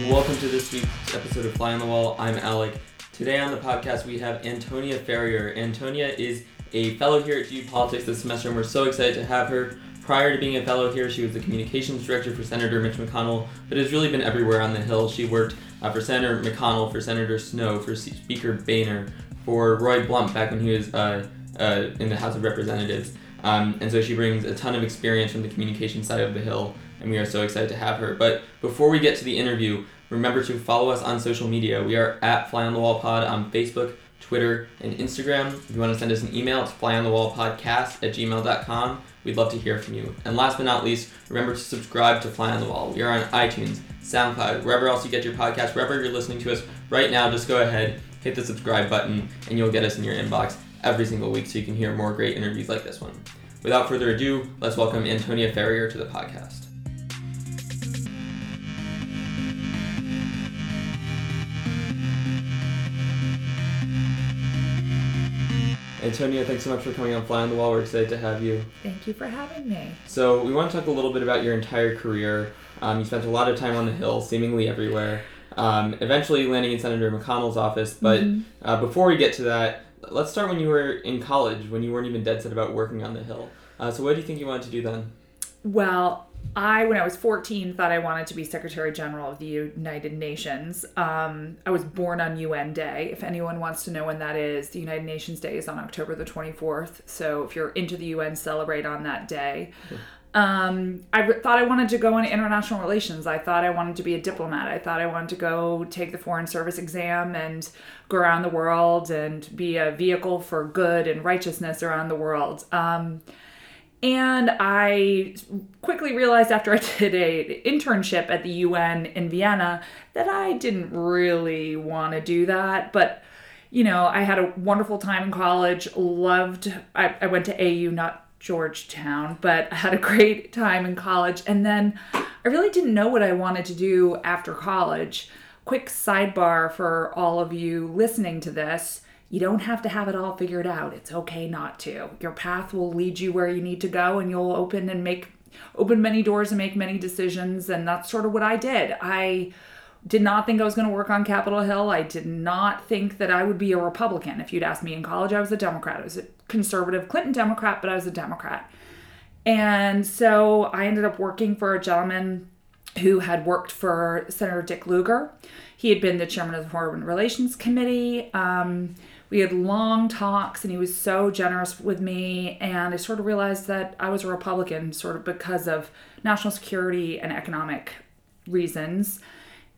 Welcome to this week's episode of Fly on the Wall. I'm Alec. Today on the podcast we have Antonia Ferrier. Antonia is a fellow here at GU Politics this semester, and we're so excited to have her. Prior to being a fellow here, she was the communications director for Senator Mitch McConnell, but has really been everywhere on the Hill. She worked uh, for Senator McConnell, for Senator Snowe, for Speaker Boehner, for Roy Blunt back when he was uh, uh, in the House of Representatives. Um, and so she brings a ton of experience from the communication side of the Hill, and we are so excited to have her. But before we get to the interview, remember to follow us on social media. We are at Fly on the Wall Pod on Facebook, Twitter, and Instagram. If you want to send us an email, it's flyonthewallpodcast at gmail.com. We'd love to hear from you. And last but not least, remember to subscribe to Fly on the Wall. We are on iTunes, SoundCloud, wherever else you get your podcast, wherever you're listening to us right now, just go ahead, hit the subscribe button, and you'll get us in your inbox every single week so you can hear more great interviews like this one. Without further ado, let's welcome Antonia Ferrier to the podcast. Antonia, thanks so much for coming on Fly on the Wall. We're excited to have you. Thank you for having me. So, we want to talk a little bit about your entire career. Um, you spent a lot of time on the Hill, seemingly everywhere, um, eventually landing in Senator McConnell's office. But mm-hmm. uh, before we get to that, let's start when you were in college, when you weren't even dead set about working on the Hill. Uh, so, what do you think you wanted to do then? Well, I, when I was 14, thought I wanted to be Secretary General of the United Nations. Um, I was born on UN Day. If anyone wants to know when that is, the United Nations Day is on October the 24th. So if you're into the UN, celebrate on that day. Um, I thought I wanted to go into international relations. I thought I wanted to be a diplomat. I thought I wanted to go take the Foreign Service exam and go around the world and be a vehicle for good and righteousness around the world. Um, and I quickly realized after I did a internship at the UN in Vienna that I didn't really want to do that. But, you know, I had a wonderful time in college, loved, I, I went to AU, not Georgetown, but I had a great time in college. And then I really didn't know what I wanted to do after college. Quick sidebar for all of you listening to this you don't have to have it all figured out. It's okay not to. Your path will lead you where you need to go and you'll open and make open many doors and make many decisions and that's sort of what I did. I did not think I was going to work on Capitol Hill. I did not think that I would be a Republican. If you'd asked me in college, I was a Democrat. I was a conservative Clinton Democrat, but I was a Democrat. And so I ended up working for a gentleman who had worked for Senator Dick Lugar. He had been the chairman of the Foreign Relations Committee. Um, we had long talks and he was so generous with me and i sort of realized that i was a republican sort of because of national security and economic reasons.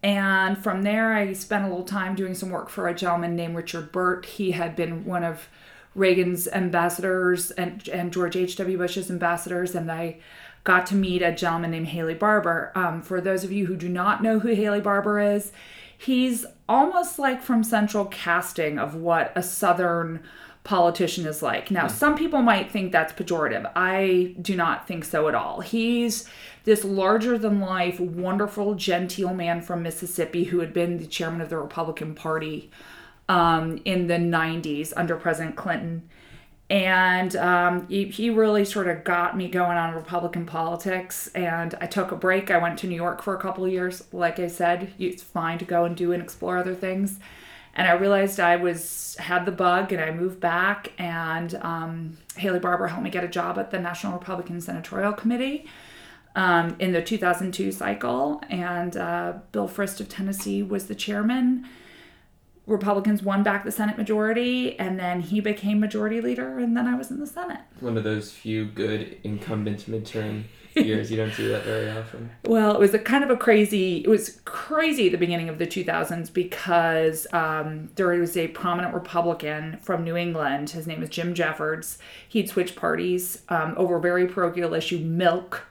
And from there i spent a little time doing some work for a gentleman named richard burt. He had been one of reagan's ambassadors and, and george h.w bush's ambassadors and i got to meet a gentleman named haley barbour um, for those of you who do not know who haley barbour is he's almost like from central casting of what a southern politician is like. Now, hmm. some people might think that's pejorative. I do not think so at all. He's this larger than life, wonderful, genteel man from Mississippi who had been the chairman of the Republican Party um, in the 90s under President Clinton and um, he, he really sort of got me going on Republican politics. And I took a break. I went to New York for a couple of years. Like I said, it's fine to go and do and explore other things. And I realized I was had the bug, and I moved back. And um, Haley Barbour helped me get a job at the National Republican Senatorial Committee. Um, in the 2002 cycle, and uh, Bill Frist of Tennessee was the chairman Republicans won back the Senate majority, and then he became majority leader, and then I was in the Senate. One of those few good incumbent midterm years. You don't see that very often. Well, it was a kind of a crazy. It was crazy at the beginning of the 2000s because um, there was a prominent Republican from New England. His name was Jim Jeffords. He'd switch parties um, over a very parochial issue, milk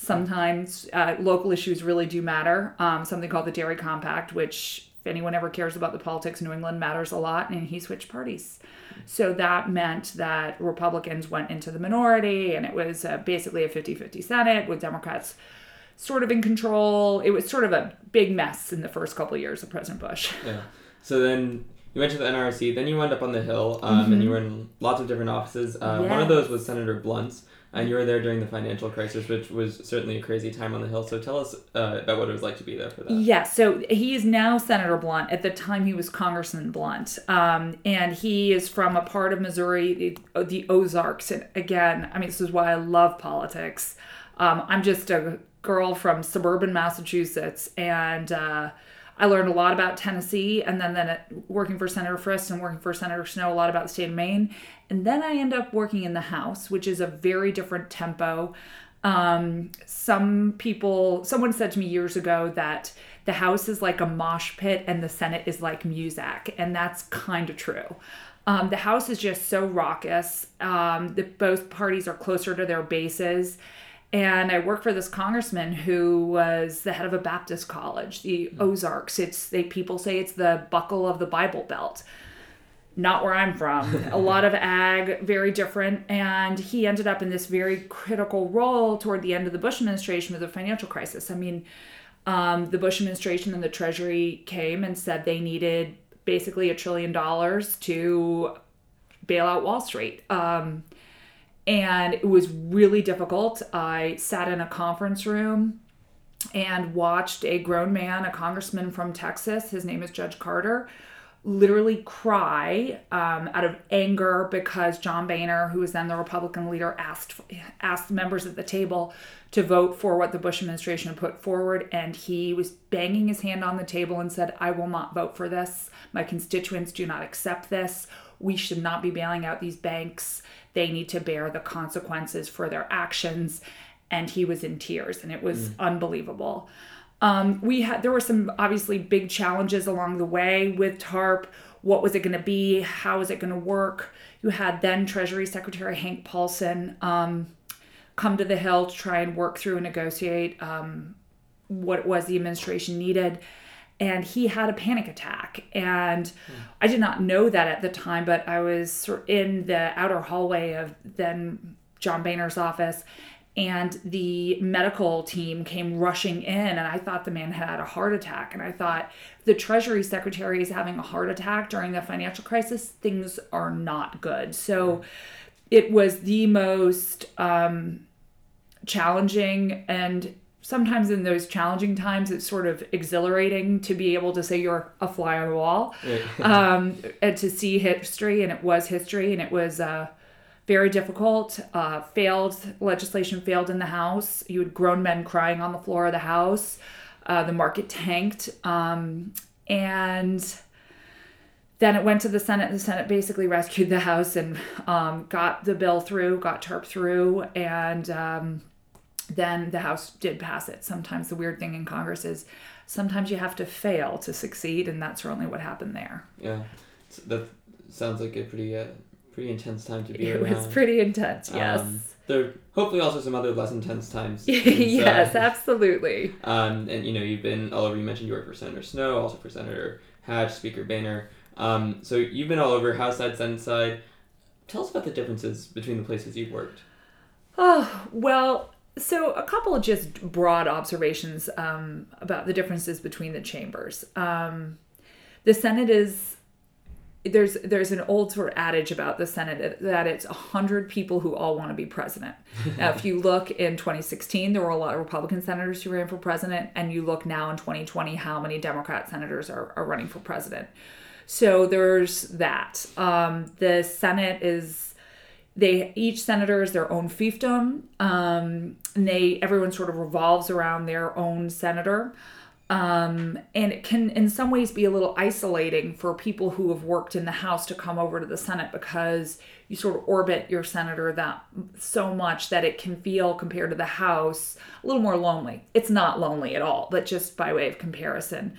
sometimes uh, local issues really do matter. Um, something called the Dairy Compact, which anyone ever cares about the politics, New England matters a lot, and he switched parties. So that meant that Republicans went into the minority, and it was uh, basically a 50 50 Senate with Democrats sort of in control. It was sort of a big mess in the first couple of years of President Bush. Yeah. So then you went to the NRC, then you wound up on the Hill, um, and you were in lots of different offices. Uh, One of those was Senator Blunt's, and you were there during the financial crisis, which was certainly a crazy time on the Hill. So tell us uh, about what it was like to be there for that. Yeah, so he is now Senator Blunt. At the time, he was Congressman Blunt. Um, and he is from a part of Missouri, the, the Ozarks. And again, I mean, this is why I love politics. Um, I'm just a girl from suburban Massachusetts, and uh, I learned a lot about Tennessee. And then, then at, working for Senator Frist and working for Senator Snowe, a lot about the state of Maine. And then I end up working in the House, which is a very different tempo. Um, some people, someone said to me years ago that the House is like a mosh pit and the Senate is like Muzak, and that's kind of true. Um, the House is just so raucous. Um, the, both parties are closer to their bases. And I work for this congressman who was the head of a Baptist college, the Ozarks. It's they people say it's the buckle of the Bible Belt not where I'm from. a lot of ag, very different. And he ended up in this very critical role toward the end of the Bush administration with the financial crisis. I mean, um, the Bush administration and the Treasury came and said they needed basically a trillion dollars to bail out Wall Street. Um, and it was really difficult. I sat in a conference room and watched a grown man, a congressman from Texas, his name is Judge Carter, literally cry um, out of anger because John Boehner, who was then the Republican leader, asked asked members at the table to vote for what the Bush administration put forward, and he was banging his hand on the table and said, "I will not vote for this. My constituents do not accept this. We should not be bailing out these banks. They need to bear the consequences for their actions." And he was in tears, and it was unbelievable. Um, we had there were some obviously big challenges along the way with TARP. What was it going to be? How was it going to work? You had then Treasury Secretary Hank Paulson um, come to the Hill to try and work through and negotiate um, what it was the administration needed. And he had a panic attack. And I did not know that at the time, but I was in the outer hallway of then John Boehner's office and the medical team came rushing in and i thought the man had a heart attack. And i thought the treasury secretary is having a heart attack during the financial crisis. Things are not good. So it was the most um, challenging and sometimes in those challenging times it's sort of exhilarating to be able to say you're a fly on the wall um, and to see history and it was history and it was uh, very difficult uh, failed legislation failed in the house. You had grown men crying on the floor of the house. Uh, the market tanked um, and then it went to the senate the senate basically rescued the house and um, got the bill through got tarp through and um, then the house did pass it sometimes the weird thing in congress is sometimes you have to fail to succeed and that's certainly what happened there Yeah, S- that sounds like a pretty uh, pretty intense time to be it around. was pretty intense yes Um, there are hopefully also some other less intense times. yes uh, absolutely Um, and you know, you've been all over. You mentioned you worked for Senator Snowe, also for Senator Hatch, Speaker Boehner. Um, so you've been all over, House side, Senate side. Tell us about the differences between the places you've worked. Oh, well, so a couple of just broad observations um, about the differences between the chambers. Um, the Senate is there's there's an old sort of adage about the Senate that it's hundred people who all want to be president. now, if you look in 2016, there were a lot of Republican senators who ran for president, and you look now in 2020, how many Democrat senators are, are running for president. So there's that. Um, the Senate is they each senator is their own fiefdom um, and they everyone sort of revolves around their own senator. Um, and it can in some ways be a little isolating for people who have worked in the house to come over to the senate because you sort of orbit your senator that so much that it can feel compared to the house a little more lonely. It's not lonely at all but just by way of comparison.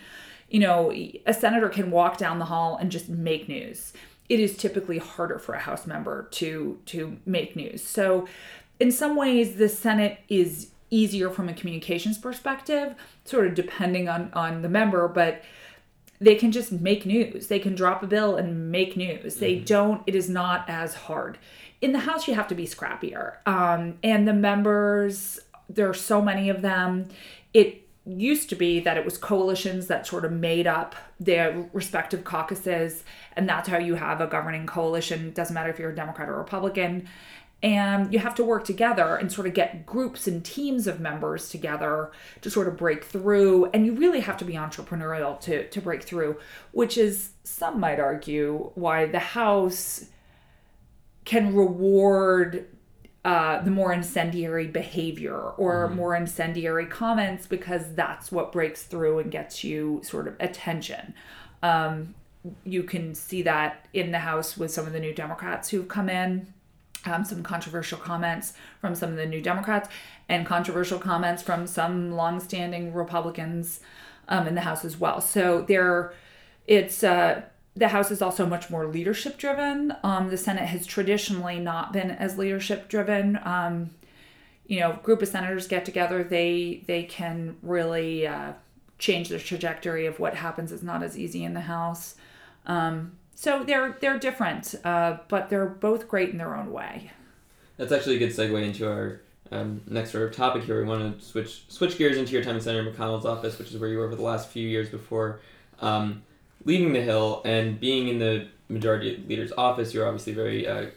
You know a senator can walk down the hall and just make news it is typically harder for a house member to to make news. So in some ways the senate is easier from a communications perspective sort of depending on on the member but they can just make news. They can drop a bill and make news. They don't it is not as hard. In the house you have to be scrappier. Um, and the members there are so many of them. It used to be that it was coalitions that sort of made up their respective caucuses, and that's how you have a governing coalition. Doesn't matter if you're a Democrat or Republican. And you have to work together and sort of get groups and teams of members together to sort of break through. And you really have to be entrepreneurial to, to break through, which is, some might argue, why the House can reward uh, the more incendiary behavior or mm-hmm. more incendiary comments because that's what breaks through and gets you sort of attention. Um, you can see that in the House with some of the new Democrats who've come in. Um, some controversial comments from some of the new Democrats and controversial comments from some longstanding Republicans um, in the House as well. So there, it's uh, the House is also much more leadership driven. Um, the Senate has traditionally not been as leadership driven. Um, you know, group of senators get together, they they can really uh, change the trajectory of what happens. It's not as easy in the House. Um, so they're they're different, uh, but they're both great in their own way. That's actually a good segue into our um, next sort of topic here. We want to switch switch gears into your time in Senator McConnell's office, which is where you were for the last few years before. Um, leaving the Hill and being in the majority leader's office, you're obviously very uh,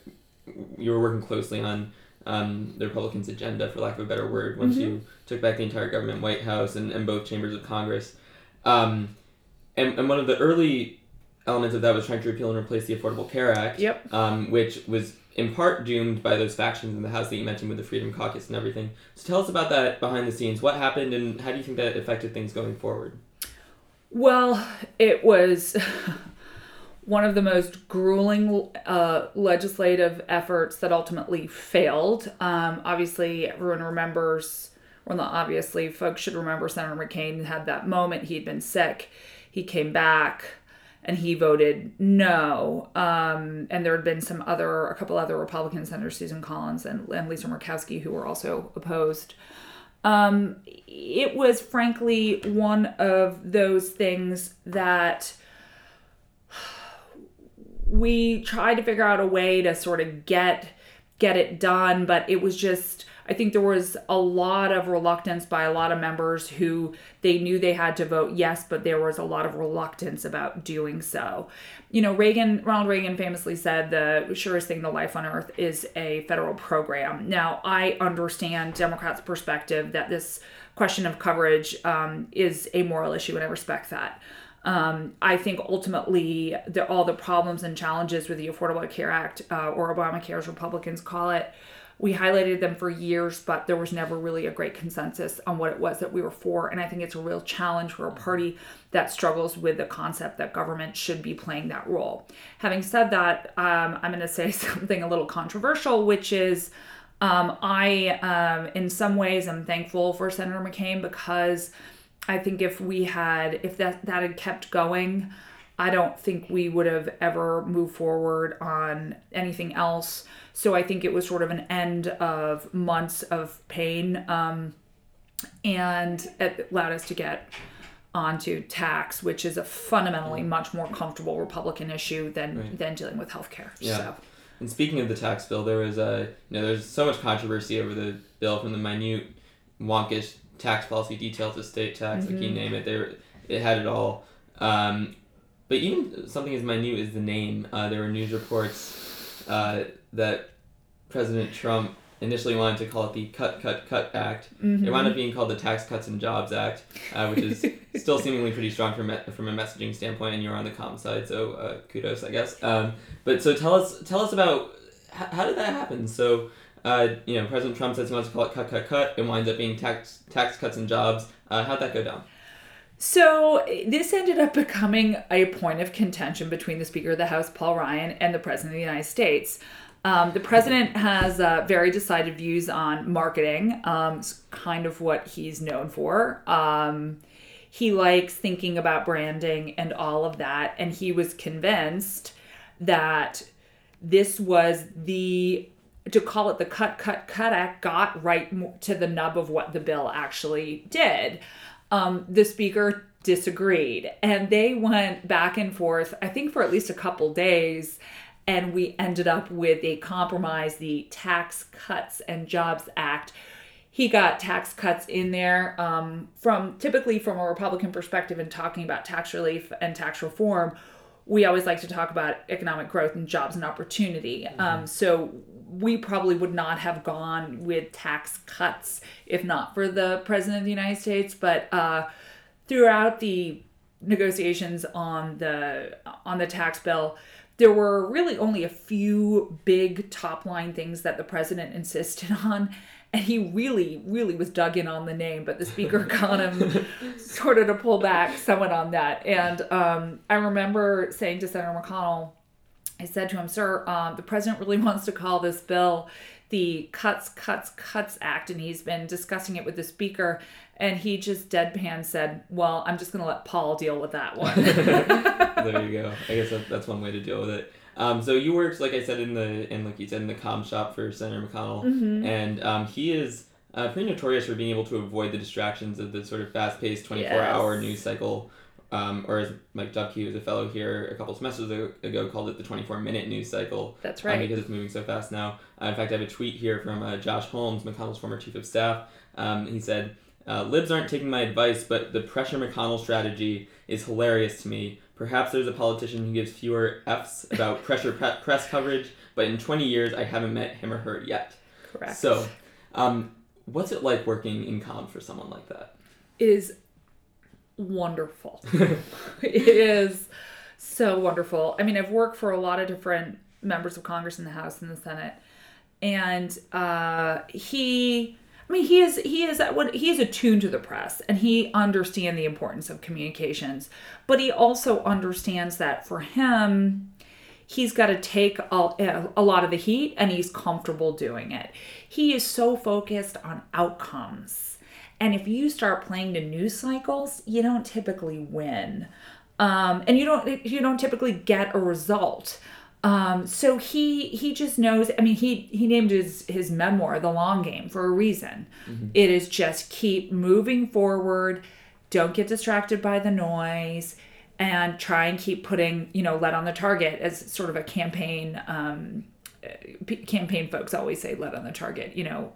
you were working closely on um, the Republicans' agenda, for lack of a better word, once mm-hmm. you took back the entire government, White House, and, and both chambers of Congress. Um, and, and one of the early elements of that was trying to repeal and replace the Affordable Care Act, yep. um, which was in part doomed by those factions in the House that you mentioned with the Freedom Caucus and everything. So tell us about that behind the scenes. What happened, and how do you think that affected things going forward? Well, it was one of the most grueling uh, legislative efforts that ultimately failed. Um, obviously, everyone remembers, well, not obviously, folks should remember Senator McCain had that moment. He'd been sick, he came back. And he voted no. Um, and there had been some other, a couple other Republican senators, Susan Collins and, and Lisa Murkowski, who were also opposed. Um, it was frankly one of those things that we tried to figure out a way to sort of get get it done, but it was just I think there was a lot of reluctance by a lot of members who they knew they had to vote yes, but there was a lot of reluctance about doing so. You know, Reagan, Ronald Reagan famously said the surest thing to life on earth is a federal program. Now, I understand Democrats' perspective that this question of coverage um, is a moral issue, and I respect that. Um, I think ultimately the, all the problems and challenges with the Affordable Care Act, uh, or Obamacare as Republicans call it, we highlighted them for years, but there was never really a great consensus on what it was that we were for. And I think it's a real challenge for a party that struggles with the concept that government should be playing that role. Having said that, um, I'm going to say something a little controversial, which is um, I, um, in some ways, I'm thankful for Senator McCain because I think if we had, if that, that had kept going, I don't think we would have ever moved forward on anything else. So I think it was sort of an end of months of pain. Um, and it allowed us to get onto tax, which is a fundamentally much more comfortable Republican issue than right. than dealing with healthcare. Yeah. So. And speaking of the tax bill, there was a you know there's so much controversy over the bill from the minute wonkish tax policy details of state tax, mm-hmm. like you mm-hmm. name it. There, it had it all. Um, but even something as minute as the name, uh, there were news reports uh, that President Trump initially wanted to call it the Cut Cut Cut Act. Mm-hmm. It wound up being called the Tax Cuts and Jobs Act, uh, which is still seemingly pretty strong from from a messaging standpoint. And you're on the com side, so uh, kudos, I guess. Um, but so tell us tell us about how, how did that happen? So. Uh, you know, President Trump says he wants to call it cut, cut, cut. It winds up being tax tax cuts and jobs. Uh, how'd that go down? So this ended up becoming a point of contention between the Speaker of the House, Paul Ryan, and the President of the United States. Um, the president has uh, very decided views on marketing. Um, it's kind of what he's known for. Um, he likes thinking about branding and all of that, and he was convinced that this was the to call it the cut cut cut act got right to the nub of what the bill actually did um, the speaker disagreed and they went back and forth i think for at least a couple days and we ended up with a compromise the tax cuts and jobs act he got tax cuts in there um, from typically from a Republican perspective and talking about tax relief and tax reform. We always like to talk about economic growth and jobs and opportunity. Um, so we probably would not have gone with tax cuts if not for the president of the United States. But uh, throughout the negotiations on the on the tax bill, there were really only a few big top line things that the president insisted on. And he really, really was dug in on the name, but the speaker got him sort of to pull back somewhat on that. And um, I remember saying to Senator McConnell, I said to him, Sir, um, the president really wants to call this bill the Cuts, Cuts, Cuts Act, and he's been discussing it with the speaker. And he just deadpan said, Well, I'm just going to let Paul deal with that one. there you go. I guess that, that's one way to deal with it. Um, so you worked, like I said, in the in like you said in the com shop for Senator McConnell, Mm-hmm. and um, he is uh, pretty notorious for being able to avoid the distractions of the sort of fast paced twenty four hour Yes. news cycle. Um, or as Mike Dubke, who was a fellow here a couple semesters ago, called it the 24 minute news cycle. That's um, right. because it's moving so fast now. Uh, in fact, I have a tweet here from uh, Josh Holmes, McConnell's former chief of staff. Um, he said, uh, Libs aren't taking my advice, but the pressure McConnell strategy is hilarious to me. Perhaps there's a politician who gives fewer F's about pressure pre- press coverage, but in 20 years, I haven't met him or her yet. Correct. So, um, what's it like working in com for someone like that? it is wonderful. it is so wonderful. I mean, I've worked for a lot of different members of Congress in the House and the Senate, and uh, he. I mean, he is he is what he is attuned to the press, and he understands the importance of communications. But he also understands that for him, he's got to take a, a lot of the heat and he's comfortable doing it. He is so focused on outcomes. And if you start playing to news cycles, you don't typically win. Um, and you don't you don't typically get a result. Um, so he he just knows. I mean, he he named his his memoir "The Long Game" for a reason. It is just keep moving forward. Don't get distracted by the noise and try and keep putting you know lead on the target as sort of a campaign um, uh, campaign folks always say lead on the target you know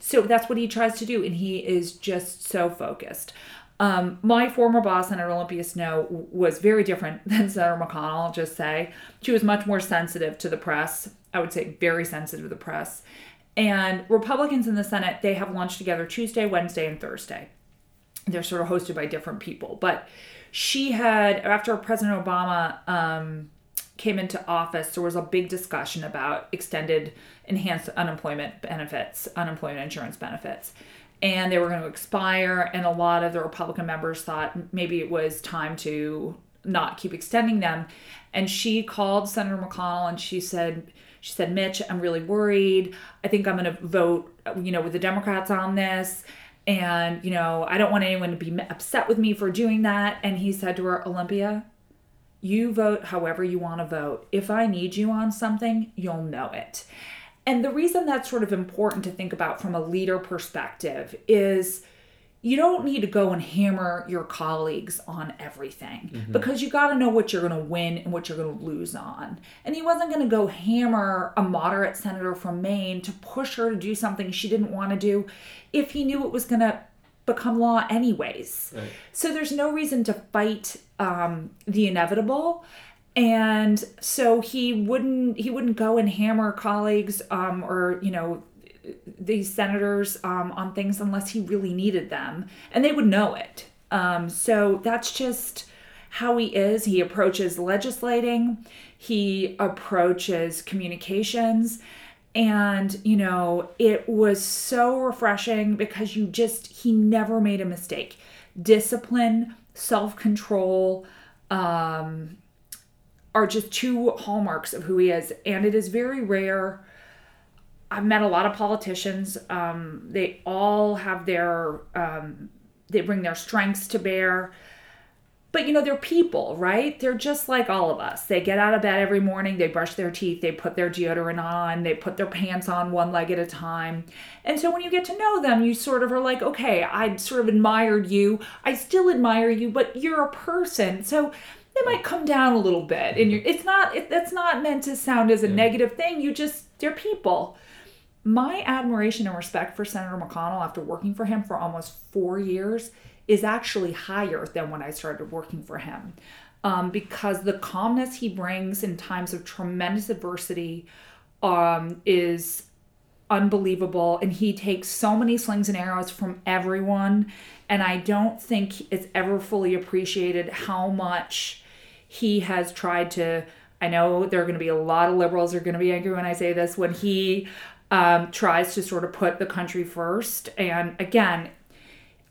so that's what he tries to do and he is just so focused. Um, my former boss senator olympia snowe was very different than senator mcconnell i'll just say. She was much more sensitive to the press i would say very sensitive to the press. And republicans in the senate they have lunch together tuesday wednesday and thursday. They're sort of hosted by different people. But she had, after President Obama um, came into office, there was a big discussion about extended enhanced unemployment benefits, unemployment insurance benefits. And they were going to expire, and a lot of the Republican members thought maybe it was time to not keep extending them. And she called Senator McConnell and she said, she said, Mitch, I'm really worried. I think I'm going to vote, you know, with the Democrats on this and you know i don't want anyone to be upset with me for doing that and he said to her olympia you vote however you want to vote. If i need you on something you'll know it. And the reason that's sort of important to think about from a leader perspective is you don't need to go and hammer your colleagues on everything mm-hmm. because you got to know what you're going to win and what you're going to lose on. And he wasn't going to go hammer a moderate senator from Maine to push her to do something she didn't want to do if he knew it was going to become law anyways. Right. So there's no reason to fight um, the inevitable. And so he wouldn't he wouldn't go and hammer colleagues um, or you know these senators um, on things unless he really needed them, and they would know it. Um, so that's just how he is. He approaches legislating, he approaches communications, and you know it was so refreshing because you just he never made a mistake. Discipline, self control. Um, are just two hallmarks of who he is, and it is very rare I've met a lot of politicians. Um, they all have their, um, they bring their strengths to bear. But you know, they're people, right? They're just like all of us. They get out of bed every morning, they brush their teeth, they put their deodorant on, they put their pants on one leg at a time. And so when you get to know them, you sort of are like, okay, I sort of admired you. I still admire you, but you're a person. So they might come down a little bit. And you're, it's not, it, that's not meant to sound as a negative thing. You just, they're people my admiration and respect for Senator McConnell after working for him for almost four years is actually higher than when I started working for him. Um, because the calmness he brings in times of tremendous adversity um, is unbelievable. And he takes so many slings and arrows from everyone. And I don't think it's ever fully appreciated how much he has tried to. I know there are going to be a lot of liberals are going to be angry when I say this when he um, tries to sort of put the country first. And again,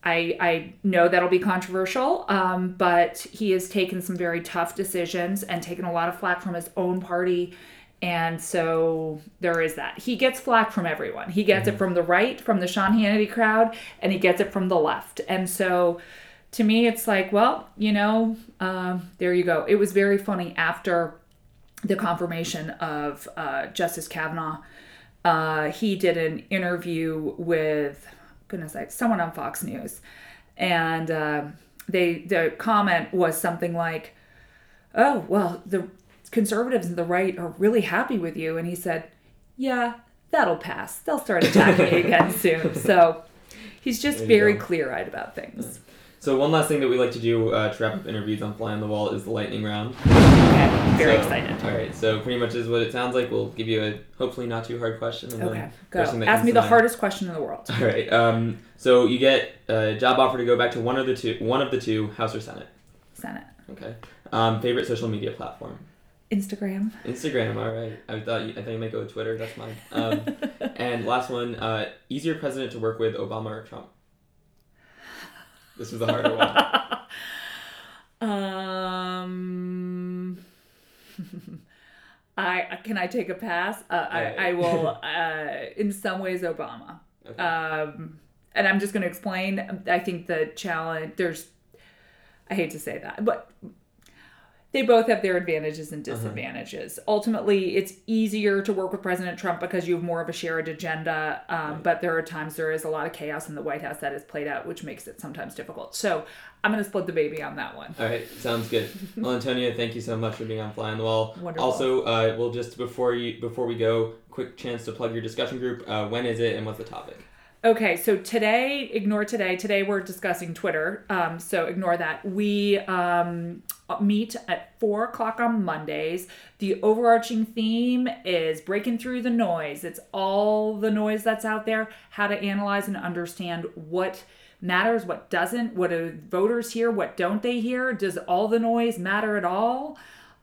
I, I know that'll be controversial, um, but he has taken some very tough decisions and taken a lot of flack from his own party. And so there is that. He gets flack from everyone. He gets mm-hmm. it from the right, from the Sean Hannity crowd, and he gets it from the left. And so to me, it's like, well, you know, uh, there you go. It was very funny after the confirmation of uh, Justice Kavanaugh. Uh, he did an interview with goodness, I, someone on Fox News, and uh, they the comment was something like, "Oh, well, the conservatives and the right are really happy with you," and he said, "Yeah, that'll pass. They'll start attacking me again soon." So he's just very clear-eyed about things. So one last thing that we like to do uh, to wrap up interviews on Fly on the Wall is the lightning round. Okay, very so, excited. All right, so pretty much is what it sounds like. We'll give you a hopefully not too hard question. And okay, go. Ask me the hardest question in the world. All right. Um, so you get a job offer to go back to one of the two, one of the two, House or Senate. Senate. Okay. Um, favorite social media platform. Instagram. Instagram. All right. I thought you, I thought you might go with Twitter. That's mine. Um, and last one. Uh, easier president to work with, Obama or Trump. This is a harder one. um. I can I take a pass? Uh, I I will. Uh, in some ways, Obama. Okay. Um, and I'm just going to explain. I think the challenge there's. I hate to say that, but they both have their advantages and uh-huh. disadvantages. Uh-huh. Ultimately, it's easier to work with President Trump because you have more of a shared agenda. Um, right. But there are times there is a lot of chaos in the White House that is played out, which makes it sometimes difficult. So I'm going to split the baby on that one. All right, sounds good. well, Antonia, thank you so much for being on Fly on the Wall. Wonderful. Also, uh, we'll just before you before we go, quick chance to plug your discussion group. Uh, when is it, and what's the topic? Okay, so today, ignore today. Today we're discussing Twitter, um, so ignore that. We um, meet at four o'clock on Mondays. The overarching theme is breaking through the noise. It's all the noise that's out there, how to analyze and understand what matters, what doesn't, what do voters hear, what don't they hear, does all the noise matter at all?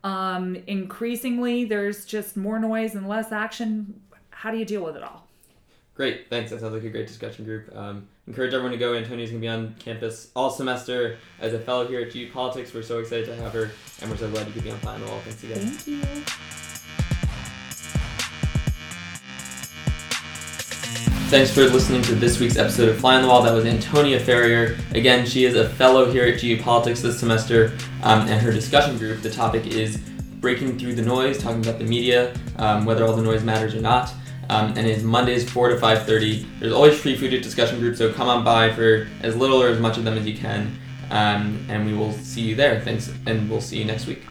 Um, increasingly, there's just more noise and less action. How do you deal with it all? Great, thanks. That sounds like a great discussion group. Um, encourage everyone to go. Antonia's going to be on campus all semester as a fellow here at GU Politics. We're so excited to have her, and we're so glad you could be on Fly on the Wall. Thanks again. Thank you. Thanks for listening to this week's episode of Fly on the Wall. That was Antonia Ferrier. Again, she is a fellow here at GU Politics this semester, um, and her discussion group, the topic is breaking through the noise, talking about the media, um, whether all the noise matters or not um, and it's Mondays 4 to 5.30. There's always free food at discussion groups, so come on by for as little or as much of them as you can, um, and we will see you there. Thanks, and we'll see you next week.